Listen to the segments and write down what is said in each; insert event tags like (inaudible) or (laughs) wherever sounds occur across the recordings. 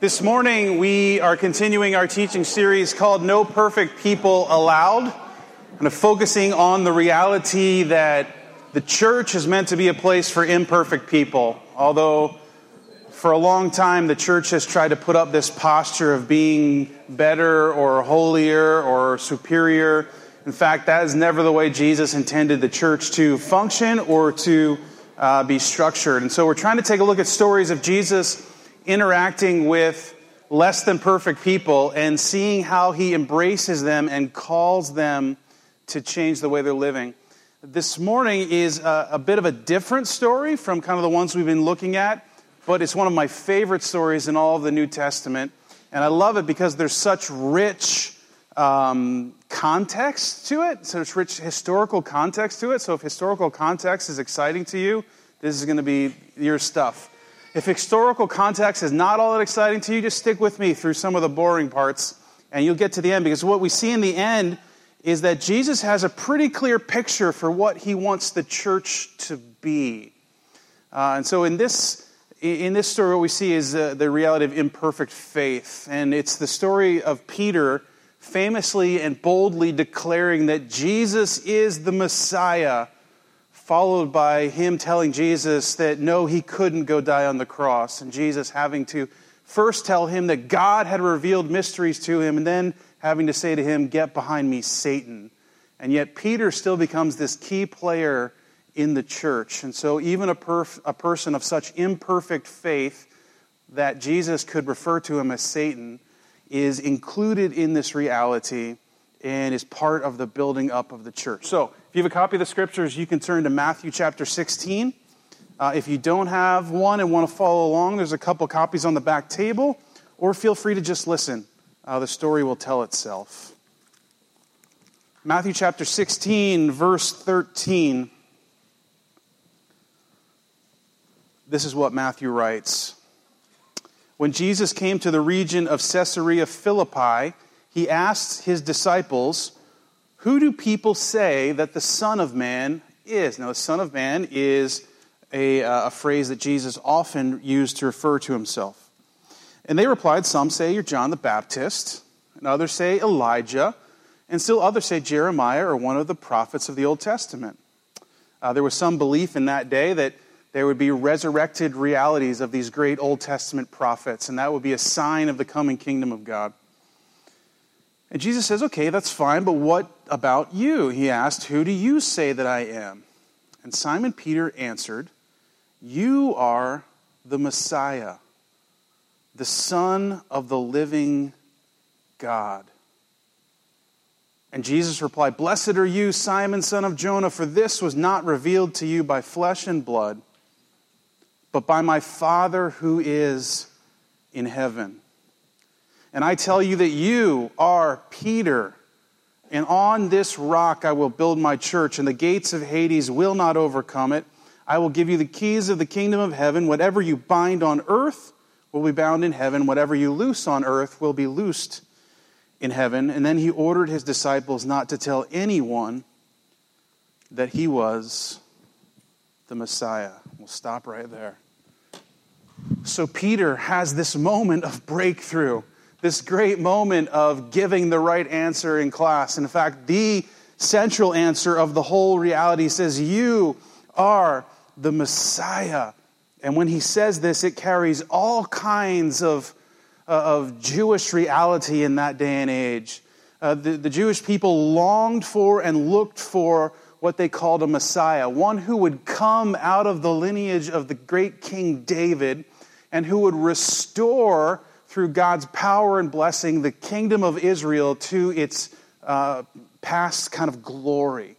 This morning, we are continuing our teaching series called No Perfect People Allowed, of focusing on the reality that the church is meant to be a place for imperfect people. Although, for a long time, the church has tried to put up this posture of being better or holier or superior. In fact, that is never the way Jesus intended the church to function or to uh, be structured. And so, we're trying to take a look at stories of Jesus interacting with less than perfect people and seeing how he embraces them and calls them to change the way they're living. This morning is a, a, bit of a different story from kind of the ones we've been looking at, but it's one of my favorite stories in all of the New Testament. And I love it because there's such rich um, context to it, such rich historical context to it. So if historical context is exciting to you, this is going to be your stuff. If historical context is not all that exciting to you, just stick with me through some of the boring parts and you'll get to the end because what we see in the end is that Jesus has a pretty clear picture for what he wants the church to be. Uh, and so in this, in this story, what we see is uh, the reality of imperfect faith. And it's the story of Peter famously and boldly declaring that Jesus is the Messiah followed by him telling Jesus that no, he couldn't go die on the cross, and Jesus having to first tell him that God had revealed mysteries to him, and then having to say to him, Get behind me, Satan. And yet, Peter still becomes this key player in the church. And so, even a, perf- a person of such imperfect faith that Jesus could refer to him as Satan is included in this reality and is part of the building up of the church. So, you have a copy of the scriptures, you can turn to Matthew chapter 16. Uh, if you don't have one and want to follow along, there's a couple copies on the back table, or feel free to just listen. Uh, the story will tell itself. Matthew chapter 16, verse 13. This is what Matthew writes. When Jesus came to the region of Caesarea Philippi, he asked his disciples, Who do people say that the Son of Man is? Now, the Son of Man is a, uh, a phrase that Jesus often used to refer to himself. And they replied, Some say you're John the Baptist, and others say Elijah, and still others say Jeremiah or one of the prophets of the Old Testament. Uh, there was some belief in that day that there would be resurrected realities of these great Old Testament prophets, and that would be a sign of the coming kingdom of God. And Jesus says, Okay, that's fine, but what about you? He asked, Who do you say that I am? And Simon Peter answered, You are the Messiah, the Son of the living God. And Jesus replied, Blessed are you, Simon, son of Jonah, for this was not revealed to you by flesh and blood, but by my Father who is in heaven. And I tell you that you are Peter, and on this rock I will build my church, and the gates of Hades will not overcome it. I will give you the keys of the kingdom of heaven. Whatever you bind on earth will be bound in heaven. Whatever you loose on earth will be loosed in heaven. And then he ordered his disciples not to tell anyone that he was the Messiah. We'll stop right there. So Peter has this moment of breakthrough this great moment of giving the right answer in class. In fact, the central answer of the whole reality says, You are the Messiah. And when he says this, it carries all kinds of, uh, of Jewish reality in that day and age. Uh, the, the Jewish people longed for and looked for what they called a Messiah, one who would come out of the lineage of the great King David and who would restore through God's power and blessing, the kingdom of Israel to its uh, past kind of glory.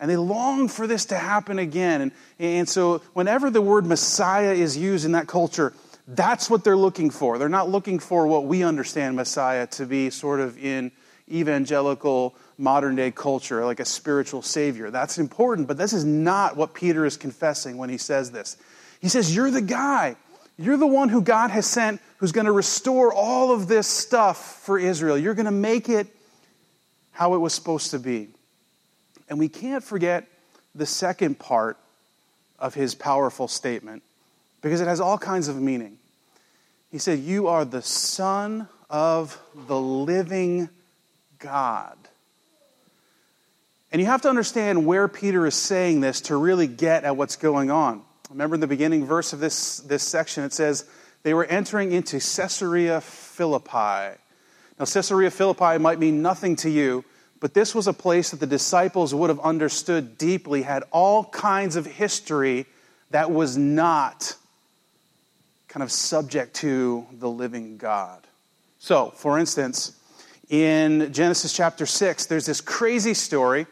And they long for this to happen again. And, and so, whenever the word Messiah is used in that culture, that's what they're looking for. They're not looking for what we understand Messiah to be sort of in evangelical modern day culture, like a spiritual savior. That's important, but this is not what Peter is confessing when he says this. He says, You're the guy. You're the one who God has sent who's going to restore all of this stuff for Israel. You're going to make it how it was supposed to be. And we can't forget the second part of his powerful statement because it has all kinds of meaning. He said, You are the Son of the living God. And you have to understand where Peter is saying this to really get at what's going on. Remember in the beginning verse of this, this section, it says, They were entering into Caesarea Philippi. Now, Caesarea Philippi might mean nothing to you, but this was a place that the disciples would have understood deeply, had all kinds of history that was not kind of subject to the living God. So, for instance, in Genesis chapter 6, there's this crazy story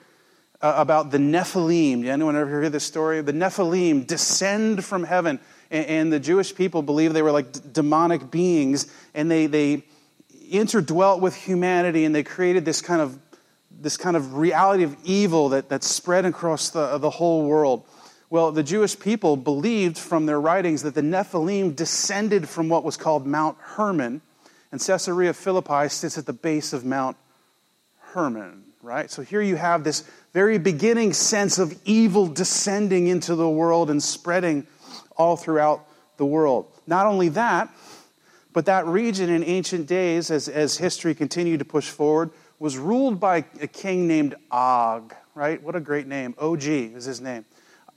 uh, about the Nephilim. Did anyone ever hear this story? The Nephilim descend from heaven, and, and the Jewish people believed they were like d- demonic beings, and they, they interdwelt with humanity, and they created this kind of this kind of reality of evil that, that spread across the, the whole world. Well, the Jewish people believed from their writings that the Nephilim descended from what was called Mount Hermon, and Caesarea Philippi sits at the base of Mount Hermon, right? So here you have this very beginning sense of evil descending into the world and spreading all throughout the world. Not only that, but that region in ancient days, as, as history continued to push forward, was ruled by a king named Og, right? What a great name. Og is his name.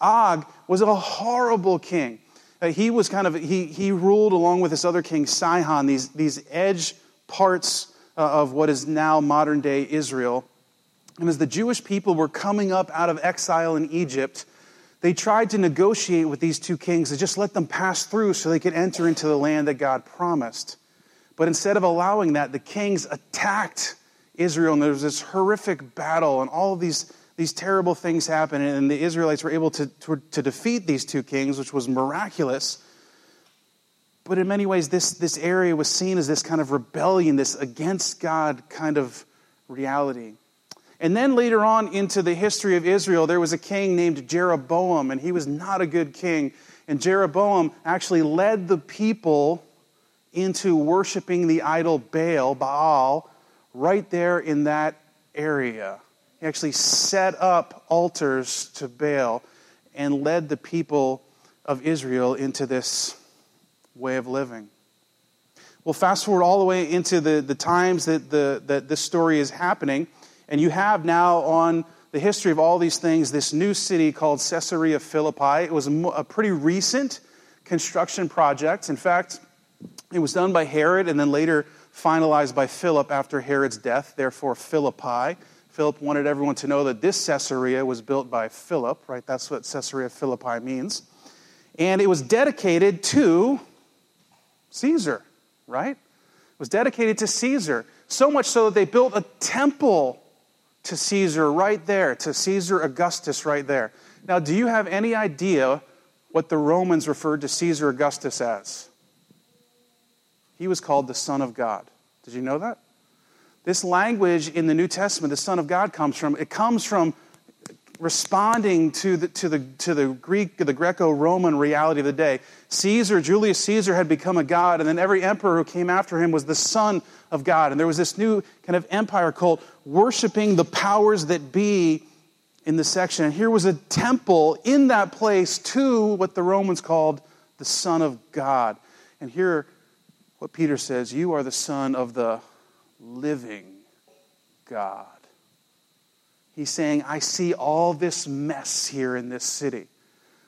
Og was a horrible king. Uh, he was kind of, he, he ruled along with this other king, Sihon, these, these edge parts uh, of what is now modern day Israel. And as the Jewish people were coming up out of exile in Egypt, they tried to negotiate with these two kings to just let them pass through so they could enter into the land that God promised. But instead of allowing that, the kings attacked Israel, and there was this horrific battle, and all of these, these terrible things happened, and the Israelites were able to, to, to defeat these two kings, which was miraculous. But in many ways, this, this area was seen as this kind of rebellion, this against God kind of reality. And then later on into the history of Israel, there was a king named Jeroboam, and he was not a good king. And Jeroboam actually led the people into worshiping the idol Baal, Baal, right there in that area. He actually set up altars to Baal and led the people of Israel into this way of living. Well, fast forward all the way into the, the times that, the, that this story is happening, and you have now on the history of all these things this new city called Caesarea Philippi. It was a, pretty recent construction project. In fact, it was done by Herod and then later finalized by Philip after Herod's death, therefore Philippi. Philip wanted everyone to know that this Caesarea was built by Philip, right? That's what Caesarea Philippi means. And it was dedicated to Caesar, right? It was dedicated to Caesar. So much so that they built a temple to Caesar right there, to Caesar Augustus right there. Now, do you have any idea what the Romans referred to Caesar Augustus as? He was called the Son of God. Did you know that? This language in the New Testament, the Son of God, comes from, it comes from responding to the, to the, to the Greek, the Greco-Roman reality of the day. Caesar, Julius Caesar had become a god, and then every emperor who came after him was the son of God. And there was this new kind of empire cult worshiping the powers that be in the section. And here was a temple in that place to what the Romans called the Son of God. And here what Peter says you are the Son of the living God. He's saying, I see all this mess here in this city.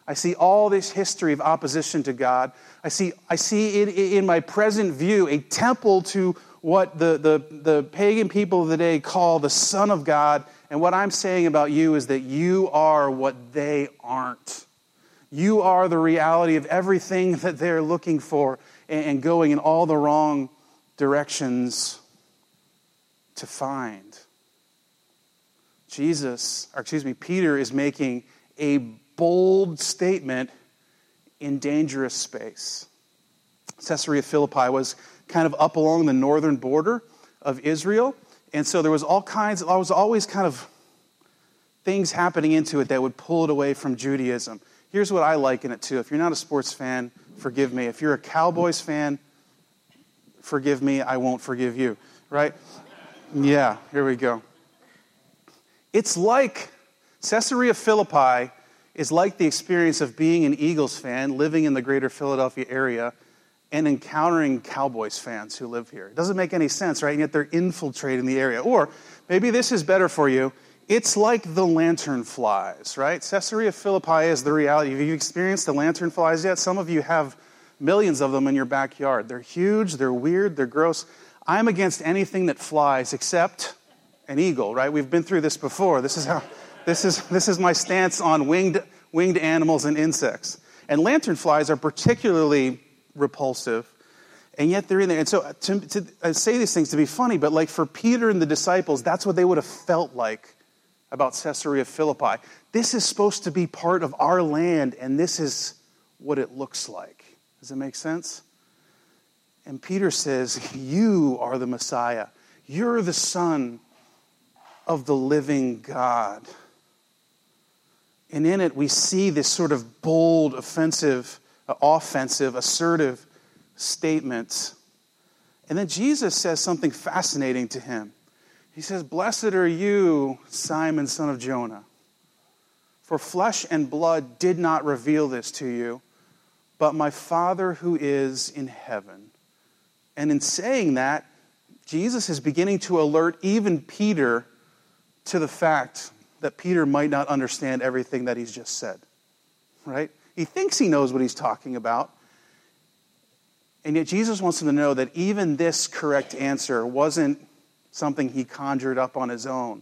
I see all this history of opposition to God. I see, I see in, in my present view a temple to what the, the, the pagan people of the day call the Son of God. And what I'm saying about you is that you are what they aren't. You are the reality of everything (laughs) that they're looking for and going in all the wrong directions to find. Jesus, or excuse me, Peter is making a bold statement in dangerous space. Caesarea Philippi was kind of up along the northern border of Israel, and so there was all kinds, there was always kind of things happening into it that would pull it away from Judaism. Here's what I liken it to. If you're not a sports fan, forgive me. If you're a Cowboys fan, forgive me, I won't forgive you, right? Yeah, here we go. It's like Caesarea Philippi is like the experience of being an Eagles fan living in the greater Philadelphia area and encountering Cowboys fans who live here. It doesn't make any sense, right? And yet they're infiltrating the area. Or maybe this is better for you. It's like the lantern flies, right? Caesarea Philippi is the reality. Have you experienced the lantern flies yet? Some of you have millions of them in your backyard. They're huge, they're weird, they're gross. I'm against anything that flies except an eagle, right? We've been through this before. This is how this is this is my stance on winged winged animals and insects. And lanternflies are particularly repulsive, and yet they're in there. And so uh, to, to I say these things to be funny, but like for Peter and the disciples, that's what they would have felt like about Caesarea Philippi. This is supposed to be part of our land, and this is what it looks like. Does it make sense? And Peter says, You are the Messiah. You're the Son of the living God. And in it, we see this sort of bold, offensive, uh, offensive, assertive statement. And then Jesus says something fascinating to him. He says, Blessed are you, Simon, son of Jonah. For flesh and blood did not reveal this to you, but my Father who is in heaven. And in saying that, Jesus is beginning to alert even Peter to the fact that Peter might not understand everything that he's just said. Right? He thinks he knows what he's talking about. And yet Jesus wants him to know that even this correct answer wasn't something he conjured up on his own.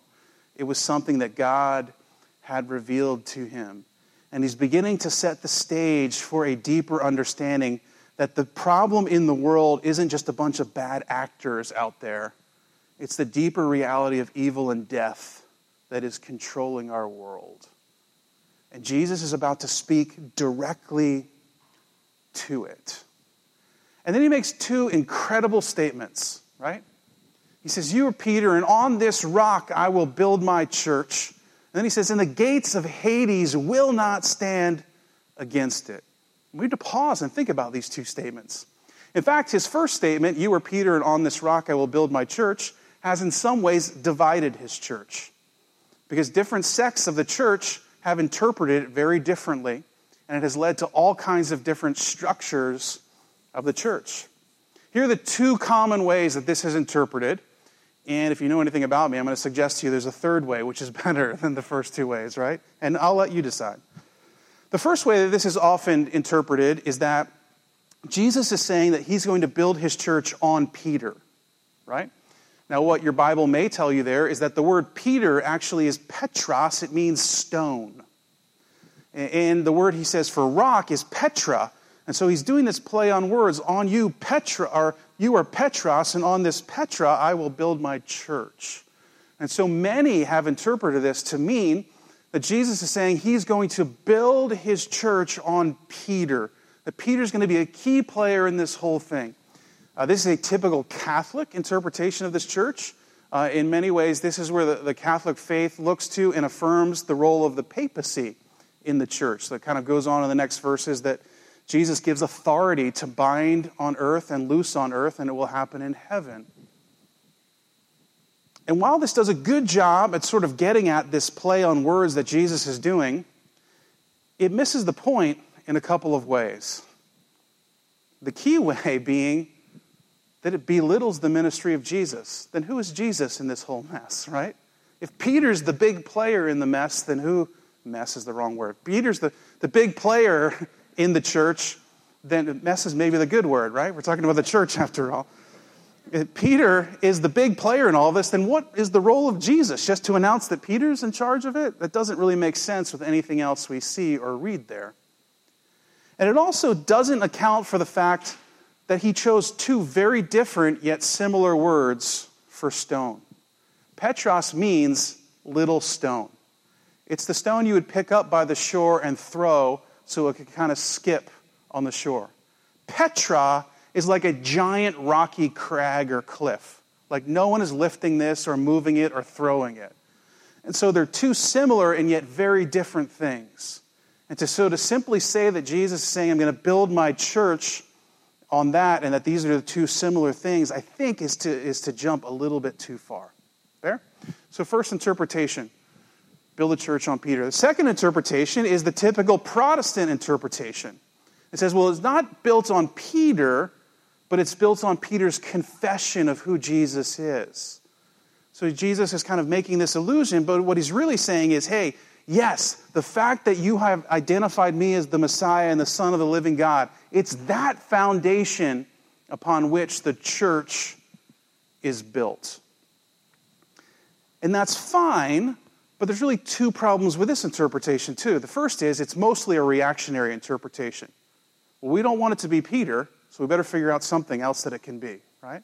It was something that God had revealed to him. And he's beginning to set the stage for a deeper understanding that the problem in the world isn't just a bunch of bad actors out there, it's the deeper reality of evil and death that is controlling our world. And Jesus is about to speak directly to it. And then he makes two incredible statements, right? He says, You are Peter, and on this rock I will build my church. And then he says, And the gates of Hades will not stand against it. We need to pause and think about these two statements. In fact, his first statement, You are Peter, and on this rock I will build my church, has in some ways divided his church. Because different sects of the church have interpreted it very differently, and it has led to all kinds of different structures of the church. Here are the two common ways that this is interpreted. And if you know anything about me, I'm going to suggest to you there's a third way, which is (laughs) better than the first two ways, right? And I'll let you decide. The first way that this is often interpreted is that Jesus is saying that he's going to build his church on Peter, right? Now, what your Bible may tell you there is that the word Peter actually is Petros, it means stone. And the word he says for rock is Petra. And so he's doing this play on words on you, Petra, or you are Petros, and on this Petra I will build my church. And so many have interpreted this to mean that Jesus is saying he's going to build his church on Peter, that Peter's going to be a key player in this whole thing. Uh, this is a typical Catholic interpretation of this church. Uh, in many ways, this is where the, the, Catholic faith looks to and affirms the role of the papacy in the church. So kind of goes on in the next verses that Jesus gives authority to bind on earth and loose on earth, and it will happen in heaven. And while this does a good job at sort of getting at this play on words that Jesus is doing, it misses the point in a couple of ways. The key (laughs) way being that it belittles the ministry of Jesus. Then who is Jesus in this whole mess, right? If Peter's the big player in the mess, then who? Mess is the wrong word. Peter's the, the big player in the church, then mess is maybe the good word, right? We're talking about the church after all. If Peter is the big player in all this, then what is the role of Jesus? Just to announce that Peter's in charge of it? That doesn't really make sense with anything else we see or read there. And it also doesn't account for the fact that he chose two very different yet similar words for stone. Petros means little stone. It's the stone you would pick up by the shore and throw so it could kind of skip on the shore. Petra is like a giant rocky crag or cliff. Like no one is lifting this or moving it or throwing it. And so they're two similar and yet very different things. And to, so to simply say that Jesus is saying, I'm going to build my church on that and that these are the two similar things, I think is to, is to jump a little bit too far. There? So, first interpretation build a church on Peter. The second interpretation is the typical Protestant interpretation. It says, well, it's not built on Peter, but it's built on Peter's confession of who Jesus is. So Jesus is kind of making this illusion, but what he's really saying is, hey, yes, the fact that you have identified me as the Messiah and the Son of the living God, it's that foundation upon which the church is built. And that's fine, but there's really two problems with this interpretation, too. The first is it's mostly a reactionary interpretation. Well, we don't want it to be Peter, so we better figure out something else that it can be, right?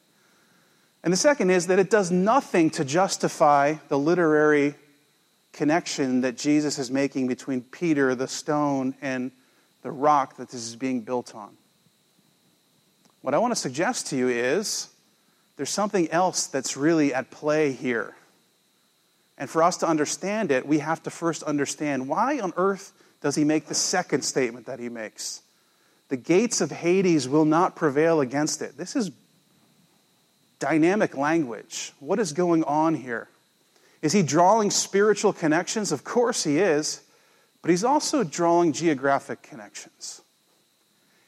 And the second is that it does nothing to justify the literary connection that Jesus is making between Peter, the stone, and the rock that this is being built on. What I want to suggest to you is there's something else that's really at play here. And for us to understand it, we have to first understand why on earth does he make the second statement that he makes? The gates of Hades will not prevail against it. This is dynamic language. What is going on here? Is he drawing spiritual connections? Of course he is, but he's also drawing geographic connections.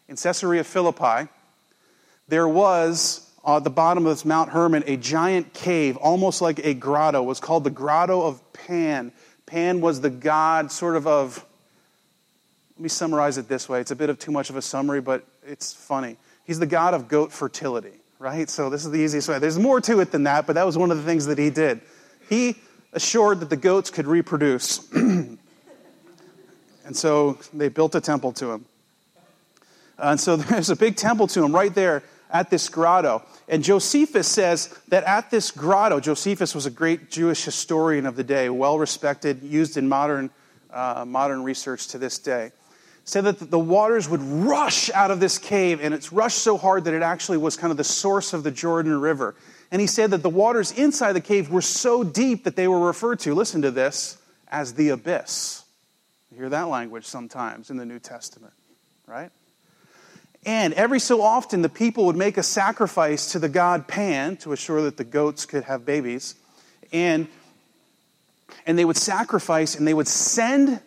In Caesarea Philippi, there was uh, at the bottom of this Mount Hermon a giant cave, almost like a grotto. It was called the Grotto of Pan. Pan was the god, sort of, of. Let me summarize it this way. It's a bit of too much of a summary, but it's funny. He's the god of goat fertility right? So this is the easiest way. There's more to it than that, but that was one of the things that he did. He assured that the goats could reproduce. (clears throat) and so they built a temple to him. And so (laughs) there's a big temple to him right there at this grotto. And Josephus says that at this grotto, Josephus was a great Jewish historian of the day, well respected, used in modern, uh, modern research to this day said that the waters would rush out of this cave, and it's rushed so hard that it actually was kind of the source of the Jordan River. And he said that the waters inside the cave were so deep that they were referred to, listen to this, as the abyss. You hear that language sometimes in the New Testament, right? And every so often, the people would make a sacrifice to the god Pan to assure that the goats could have babies. And, and they would sacrifice and they would send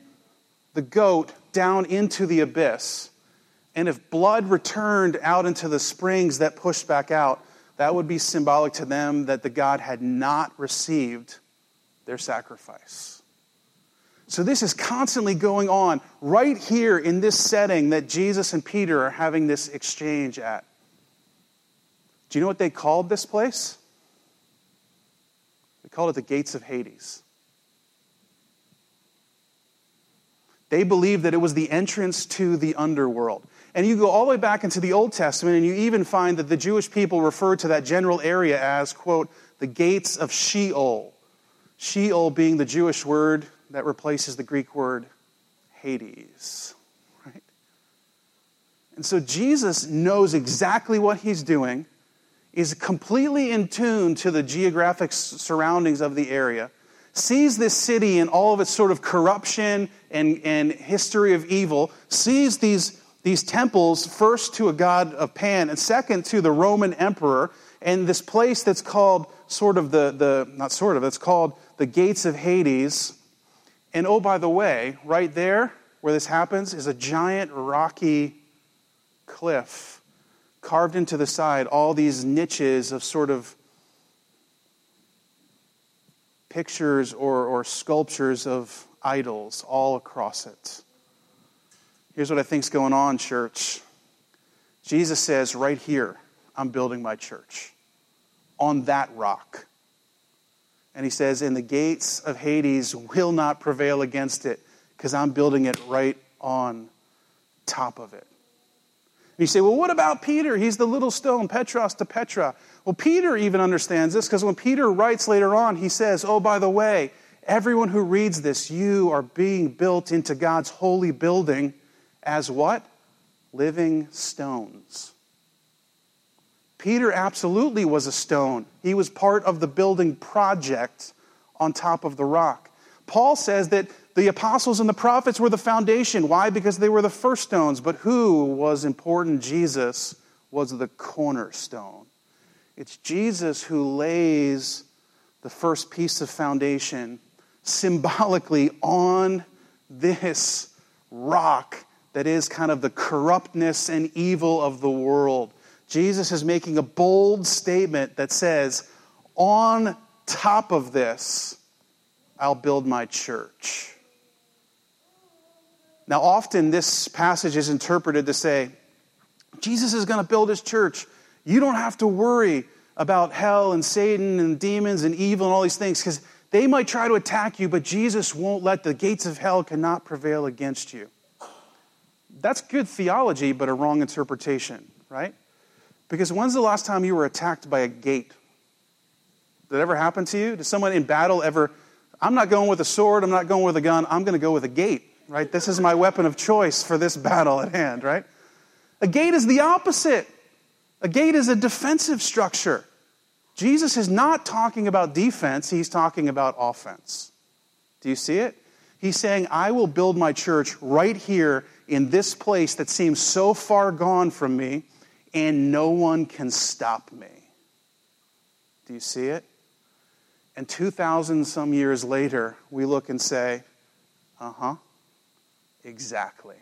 the goat down into the abyss. And if blood returned out into the springs that pushed back out, that would be symbolic to them that the God had not received their sacrifice. So this is constantly going on right here in this setting that Jesus and Peter are having this exchange at. Do you know what they called this place? They called it the gates of Hades. They believed that it was the entrance to the underworld. And you go all the way back into the Old Testament, and you even find that the Jewish people refer to that general area as, quote, the gates of Sheol. Sheol being the Jewish word that replaces the Greek word Hades. Right? And so Jesus knows exactly what he's doing, is completely in tune to the geographic surroundings of the area sees this city and all of its sort of corruption and, and history of evil, sees these, these temples first to a god of Pan and second to the Roman emperor, and this place that's called sort of the, the not sort of, it's called the gates of Hades. And oh, by the way, right there where this happens is a giant rocky cliff carved into the side, all these niches of sort of pictures or, or sculptures of idols all across it. Here's what I think's going on, church. Jesus says, right here, I'm building my church on that rock. And he says, and the gates of Hades will not prevail against it because I'm building it right on top of it. And you say, well, what about Peter? He's the little stone, Petros to Petra. Well, Peter even understands this because when Peter writes later on, he says, oh, by the way, everyone who reads this, you are being built into God's holy building as what? Living stones. Peter absolutely was a stone. He was part of the building project on top of the rock. Paul says that the apostles and the prophets were the foundation. Why? Because they were the first stones. But who was important? Jesus was the cornerstone. It's Jesus who lays the first piece of foundation symbolically on this rock that is kind of the corruptness and evil of the world. Jesus is making a bold statement that says, on top of this, I'll build my church. Now, often this passage is interpreted to say, Jesus is going to build his church. You don't have to worry about hell and Satan and demons and evil and all these things because they might try to attack you, but Jesus won't let the gates of hell cannot prevail against you. That's good theology, but a wrong interpretation, right? Because when's the last time you were attacked by a gate? Did ever happen to you? Did someone in battle ever, I'm not going with a sword, I'm not going with a gun, I'm going to go with a gate, right? This is my weapon of choice for this battle at hand, right? A gate is the opposite. A gate is a defensive structure. Jesus is not talking about defense, he's talking about offense. Do you see it? He's saying, I will build my church right here in this place that seems so far gone from me, and no one can stop me. Do you see it? And 2,000 some years later, we look and say, uh huh, exactly.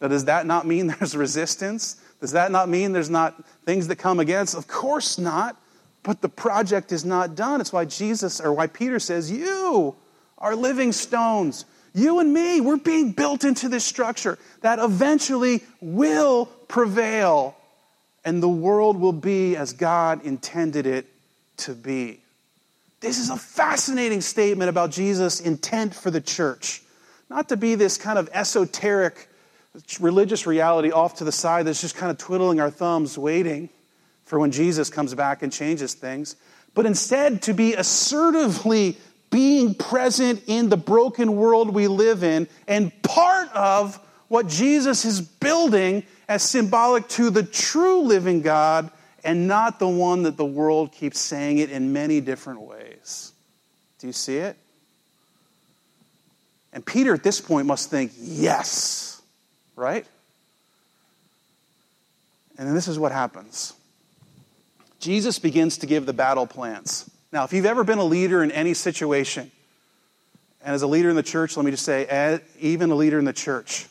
Now, does that not mean (laughs) there's resistance? Does that not mean there's not things that come against? Of course not. But the project is not done. It's why Jesus, or why Peter says, You are living stones. You and me, we're being built into this structure that eventually will prevail, and the world will be as God intended it to be. This is a fascinating statement about Jesus' intent for the church. Not to be this kind of esoteric religious reality off to the side that's just kind of twiddling our thumbs, waiting for when Jesus comes back and changes things, but instead to be assertively being present in the broken world we live in and part of what Jesus is building as symbolic to the true living God and not the one that the world keeps saying it in many different ways. Do you see it? And Peter at this point must think, yes, right? And then this is what happens Jesus begins to give the battle plans. Now, if you've ever been a leader in any situation, and as a leader in the church, let me just say, eh, even a leader in the church,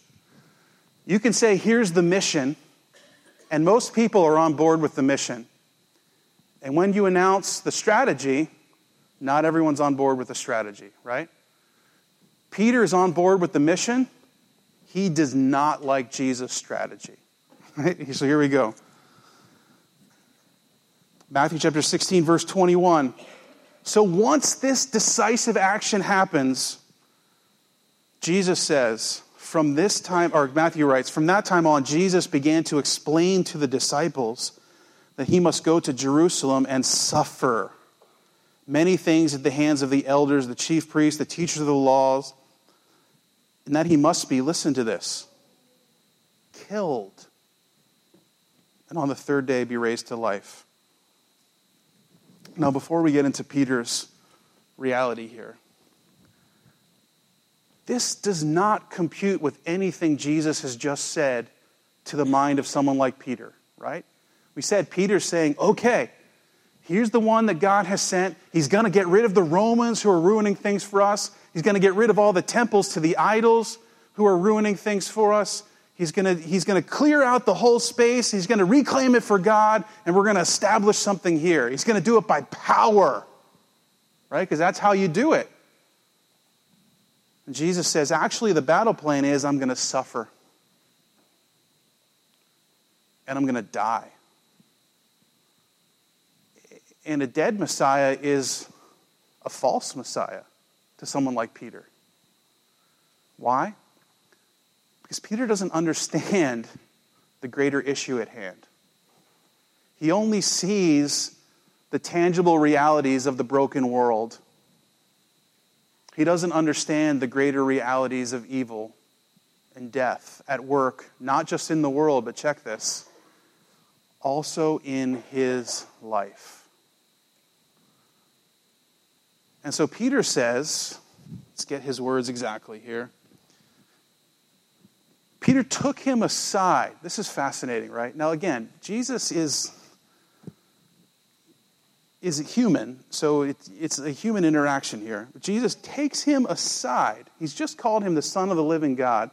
you can say, here's the mission, and most people are on board with the mission. And when you announce the strategy, not everyone's on board with the strategy, right? Peter is on board with the mission. He does not like Jesus' strategy. (laughs) Right? So here we go. Matthew chapter 16, verse 21. So once this decisive action happens, Jesus says, from this time, or Matthew writes, from that time on, Jesus began to explain to the disciples that he must go to Jerusalem and suffer many things at the hands of the elders, the chief priests, the teachers of the laws, and that he must be, listen to this, killed, and on the third day be raised to life. Now, before we get into Peter's reality here, this does not compute with anything Jesus has just said to the mind of someone like Peter, right? We said Peter's saying, okay, here's the one that God has sent. He's going to get rid of the Romans who are ruining things for us. He's going to get rid of all the temples to the idols who are ruining things for us. He's going he's to clear out the whole space. He's going to reclaim it for God, and we're going to establish something here. He's going to do it by power, right? Because that's how you do it. And Jesus says, actually, the battle plan is I'm going to suffer, and I'm going to die. And a dead Messiah is a false Messiah to someone like Peter. Why? Because Peter doesn't understand the greater issue at hand. He only sees the tangible realities of the broken world. He doesn't understand the greater realities of evil and death at work, not just in the world, but check this, also in his life. And so Peter says, let's get his words exactly here. Peter took him aside. This is fascinating, right? Now, again, Jesus is, is human, so it, it's a human interaction here. Jesus takes him aside. He's just called him the Son of the living God.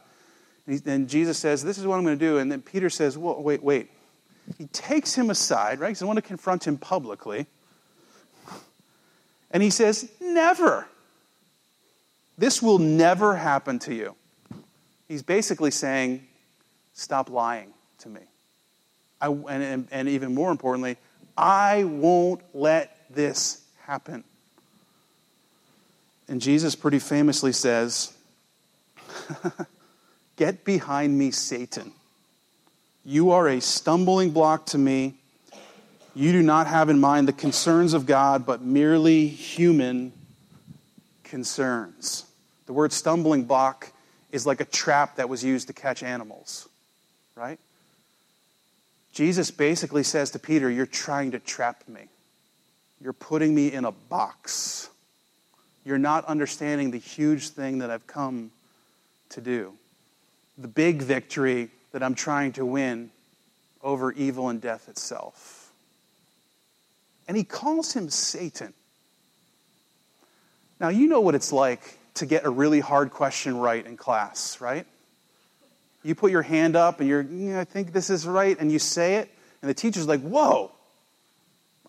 And, he, and Jesus says, This is what I'm going to do. And then Peter says, Well, wait, wait. He takes him aside, right? Because I want to confront him publicly. And he says, Never. This will never happen to you. He's basically saying, Stop lying to me. I, and, and, and even more importantly, I won't let this happen. And Jesus pretty famously says, (laughs) Get behind me, Satan. You are a stumbling block to me. You do not have in mind the concerns of God, but merely human concerns. The word stumbling block is like a trap that was used to catch animals, right? Jesus basically says to Peter, You're trying to trap me. You're putting me in a box. You're not understanding the huge thing that I've come to do. The big victory that I'm trying to win over evil and death itself. And he calls him Satan. Now, you know what it's like to get a really hard question right in class, right? You put your hand up and you're, yeah, I think this is right, and you say it, and the teacher's like, whoa,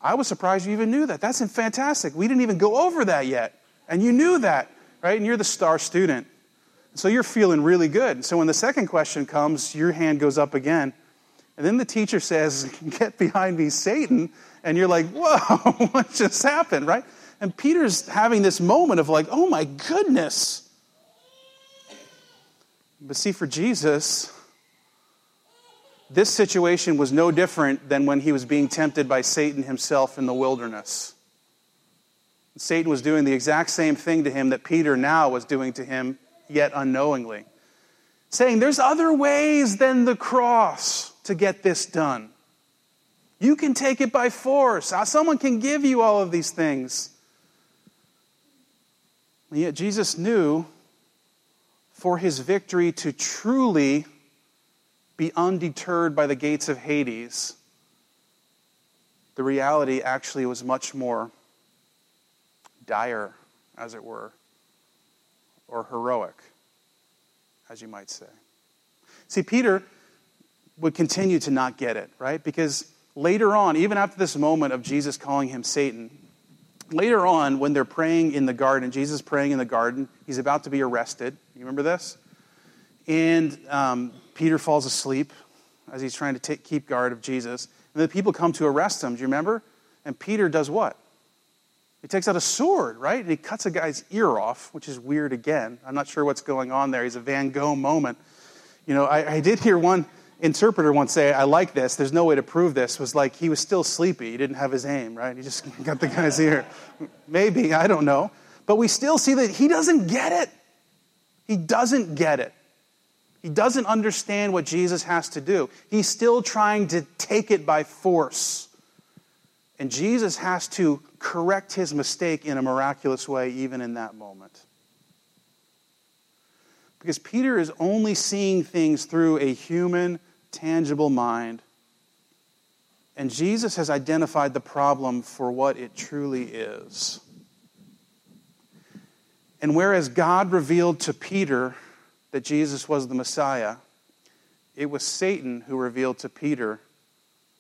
I was surprised you even knew that. That's fantastic. We didn't even go over that yet. And you knew that, right? And you're the star student. So you're feeling really good. So when the second question comes, your hand goes up again. And then the teacher says, (laughs) Get behind me, Satan. And you're like, Whoa, (laughs) what just happened, right? And Peter's having this moment of like, Oh my goodness. But see, for Jesus, this situation was no different than when he was being tempted by Satan himself in the wilderness. Satan was doing the exact same thing to him that Peter now was doing to him, yet unknowingly. Saying, There's other ways than the cross to get this done. You can take it by force. Uh, someone can give you all of these things. And yet, Jesus knew for his victory to truly be undeterred by the gates of Hades, the reality actually was much more dire, as it were, or heroic, as you might say. See, Peter would continue to not get it, right? Because later on, even after this moment of Jesus calling him Satan, later on, when they're praying in the garden, Jesus praying in the garden, he's about to be arrested. You remember this? And um, Peter falls asleep as he's trying to take, keep guard of Jesus. And the people come to arrest him. Do you remember? And Peter does what? He takes out a sword, right? And he cuts a guy's ear off, which is weird again. I'm not sure what's going on there. He's a Van Gogh moment. You know, I, I did hear one interpreter once say, I like this, there's no way to prove this, was like he was still sleepy. He didn't have his aim, right? He just (laughs) got the guy's ear. Maybe, I don't know. But we still see that he doesn't get it. He doesn't get it. He doesn't understand what Jesus has to do. He's still trying to take it by force. And Jesus has to correct his mistake in a miraculous way, even in that moment. Because Peter is only seeing things through a human, tangible mind. And Jesus has identified the problem for what it truly is. And whereas God revealed to Peter that Jesus was the Messiah, it was Satan who revealed to Peter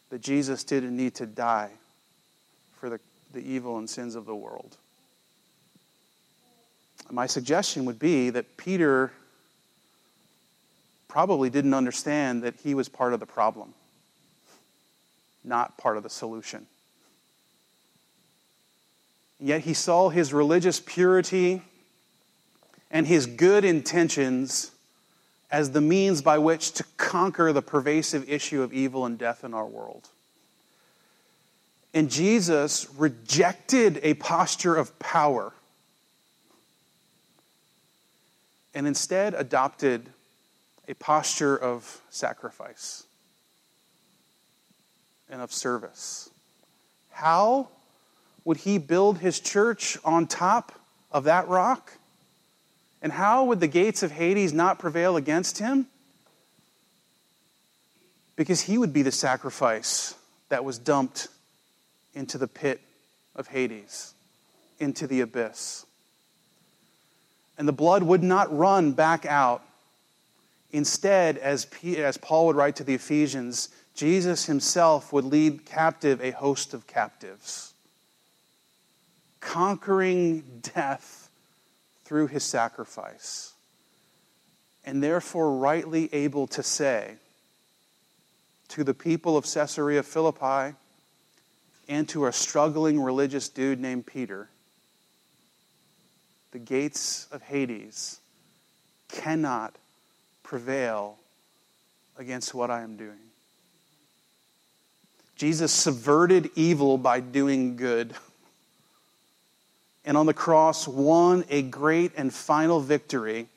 that Jesus didn't need to die for the, the evil and sins of the world. My suggestion would be that Peter probably didn't understand that he was part of the problem, not part of the solution. Yet he saw his religious purity and his good intentions as the means by which to conquer the pervasive issue of evil and death in our world. And Jesus rejected a posture of power and instead adopted a posture of sacrifice and of service. How would he build his church on top of that rock? And how would the gates of Hades not prevail against him? Because he would be the sacrifice that was dumped into the pit of Hades, into the abyss. And the blood would not run back out Instead, as, P, as Paul would write to the Ephesians, Jesus himself would lead captive a host of captives, conquering death through his sacrifice, and therefore rightly able to say to the people of Caesarea Philippi and to a struggling religious dude named Peter the gates of Hades cannot prevail against what I am doing. Jesus subverted evil by doing good. And on the cross, won a great and final victory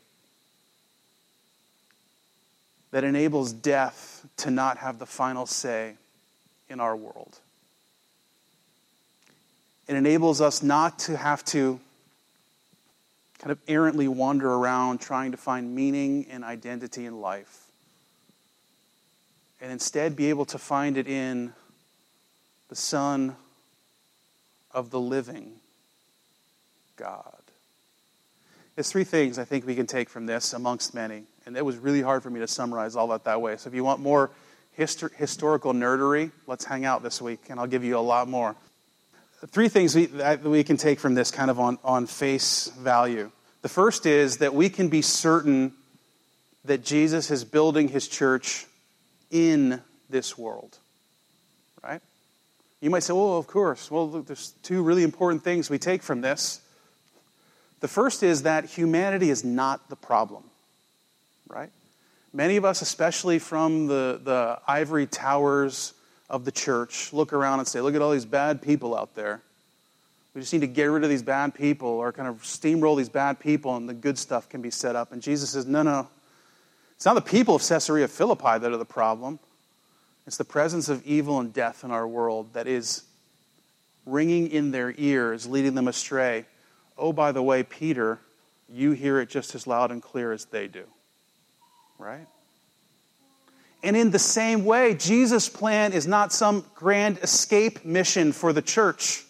that enables death to not have the final say in our world. It enables us not to have to kind of errantly wander around trying to find meaning and identity in life. And instead be able to find it in the Son of the living God. There's three things I think we can take from this, amongst many. And it was really hard for me to summarize all that that way. So if you want more histor- historical nerdery, let's hang out this week, and I'll give you a lot more three things we, that we can take from this kind of on, on face value. The first is that we can be certain that Jesus is building his church in this world. Right? You might say, well, of course. Well, there's two really important things we take from this. The first is that humanity is not the problem. Right? Many of us, especially from the, the ivory towers of the church look around and say, look at all these bad people out there. We just need to get rid of these bad people or kind of steamroll these bad people and the good stuff can be set up. And Jesus says, no, no. It's not the people of Caesarea Philippi that are the problem. It's the presence of evil and death in our world that is ringing in their ears, leading them astray. Oh, by the way, Peter, you hear it just as loud and clear as they do. Right? And in the same way, Jesus' plan is not some grand escape mission for the church.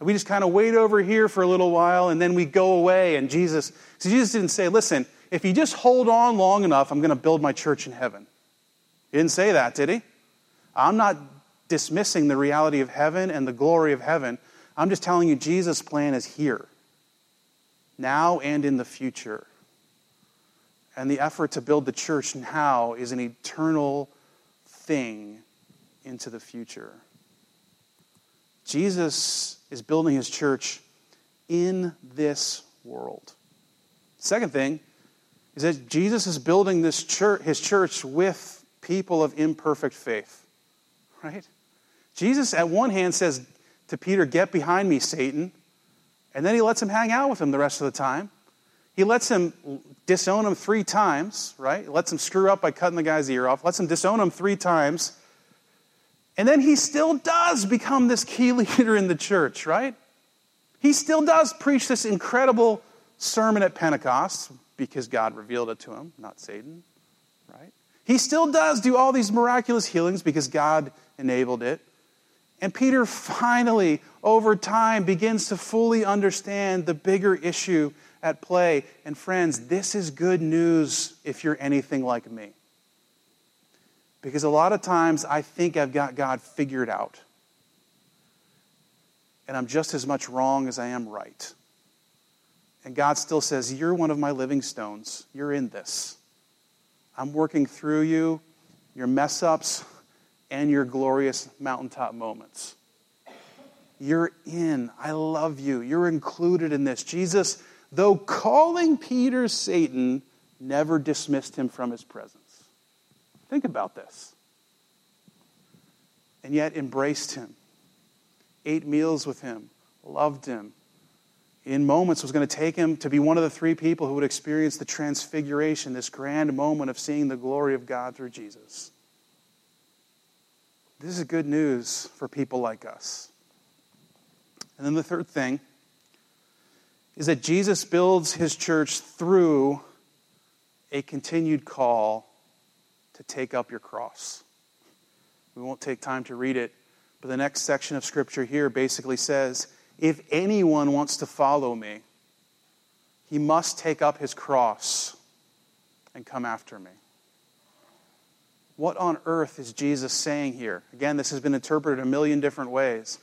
We just kind of wait over here for a little while and then we go away. And Jesus, so Jesus didn't say, listen, if you just hold on long enough, I'm going to build my church in heaven. He didn't say that, did he? I'm not dismissing the reality of heaven and the glory of heaven. I'm just telling you, Jesus' plan is here, now and in the future. And the effort to build the church now is an eternal thing into the future. Jesus is building his church in this world. Second thing is that Jesus is building this church, his church with people of imperfect faith. Right? Jesus, at one hand, says to Peter, Get behind me, Satan. And then he lets him hang out with him the rest of the time. He lets him disown him three times, right? Lets him screw up by cutting the guy's ear off, lets him disown him three times. And then he still does become this key (laughs) leader in the church, right? He still does preach this incredible sermon at Pentecost because God revealed it to him, not Satan, right? He still does do all these miraculous healings because God enabled it. And Peter (laughs) finally, over time, begins to fully understand the bigger issue at play. And friends, this is good news if you're anything like me. Because a lot of times I think I've got God figured out. And I'm just as much wrong as I am right. And God still says, You're one of my living stones. You're in this. I'm working through you, your mess ups, and your glorious mountaintop moments. You're in. I love you. You're included in this. Jesus though calling Peter Satan, never dismissed him from his presence. Think about this. And yet embraced him, ate meals with him, loved him. In moments, was going to take him to be one of the three people who would experience the transfiguration, this grand moment of seeing the glory of God through Jesus. This is good news for people like us. And then the third thing is that Jesus builds his church through a continued call to take up your cross. We won't take time to read it, but the next section of scripture here basically says if anyone wants to follow me, he must take up his cross and come after me. What on earth is Jesus saying here? Again, this has been interpreted a million different ways.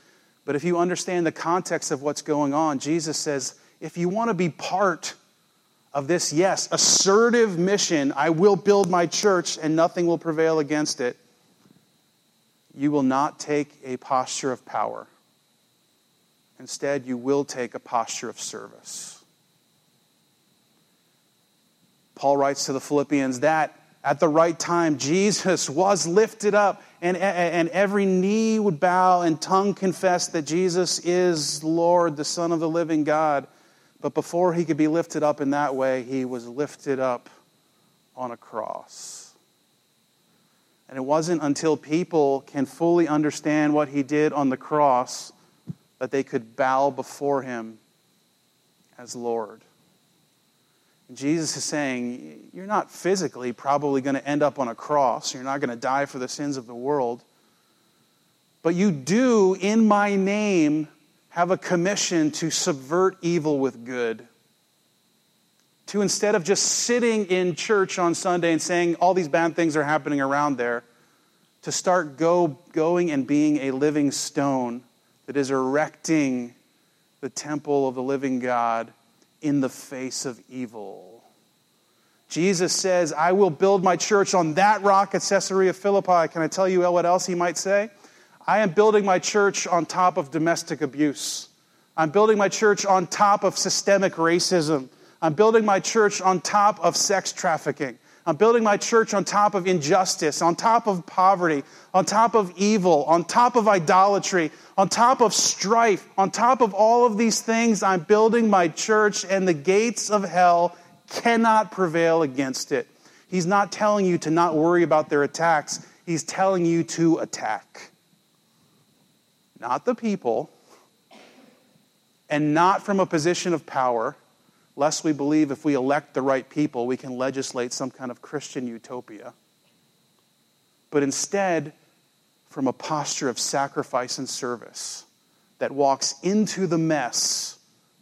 But if you understand the context of what's going on, Jesus says, if you want to be part of this, yes, assertive mission, I will build my church and nothing will prevail against it, you will not take a posture of power. Instead, you will take a posture of service. Paul writes to the Philippians that at the right time, Jesus (laughs) was lifted up, and, and every knee would bow and tongue confess that Jesus is Lord, the Son of the living God. But before he could be lifted up in that way, he was lifted up on a cross. And it wasn't until people can fully understand what he did on the cross that they could bow before him as Lord. Jesus is saying, You're not physically probably going to end up on a cross. You're not going to die for the sins of the world. But you do, in my name, have a commission to subvert evil with good. To instead of just sitting in church on Sunday and saying all these bad things are happening around there, to start go, going and being a living stone that is erecting the temple of the living God in the face of evil. Jesus says, I will build my church on that rock at Caesarea Philippi. Can I tell you what else he might say? I am building my church on top of domestic abuse. I'm building my church on top of systemic racism. I'm building my church on top of sex trafficking. I'm building my church on top of injustice, on top of poverty, on top of evil, on top of idolatry, on top of strife, on top of all of these things. I'm building my church, and the gates of hell cannot prevail against it. He's not telling you to not worry about their attacks, he's telling you to attack. Not the people, and not from a position of power lest we believe if we elect the right people, we can legislate some kind of Christian utopia. But instead, from a posture of sacrifice and service that walks into the mess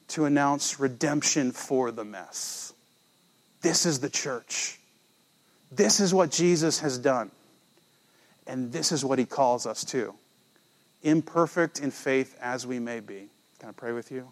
to announce redemption for the mess. This is the church. This is what Jesus has done. And this is what he calls us to. Imperfect in faith as we may be. Can I pray with you?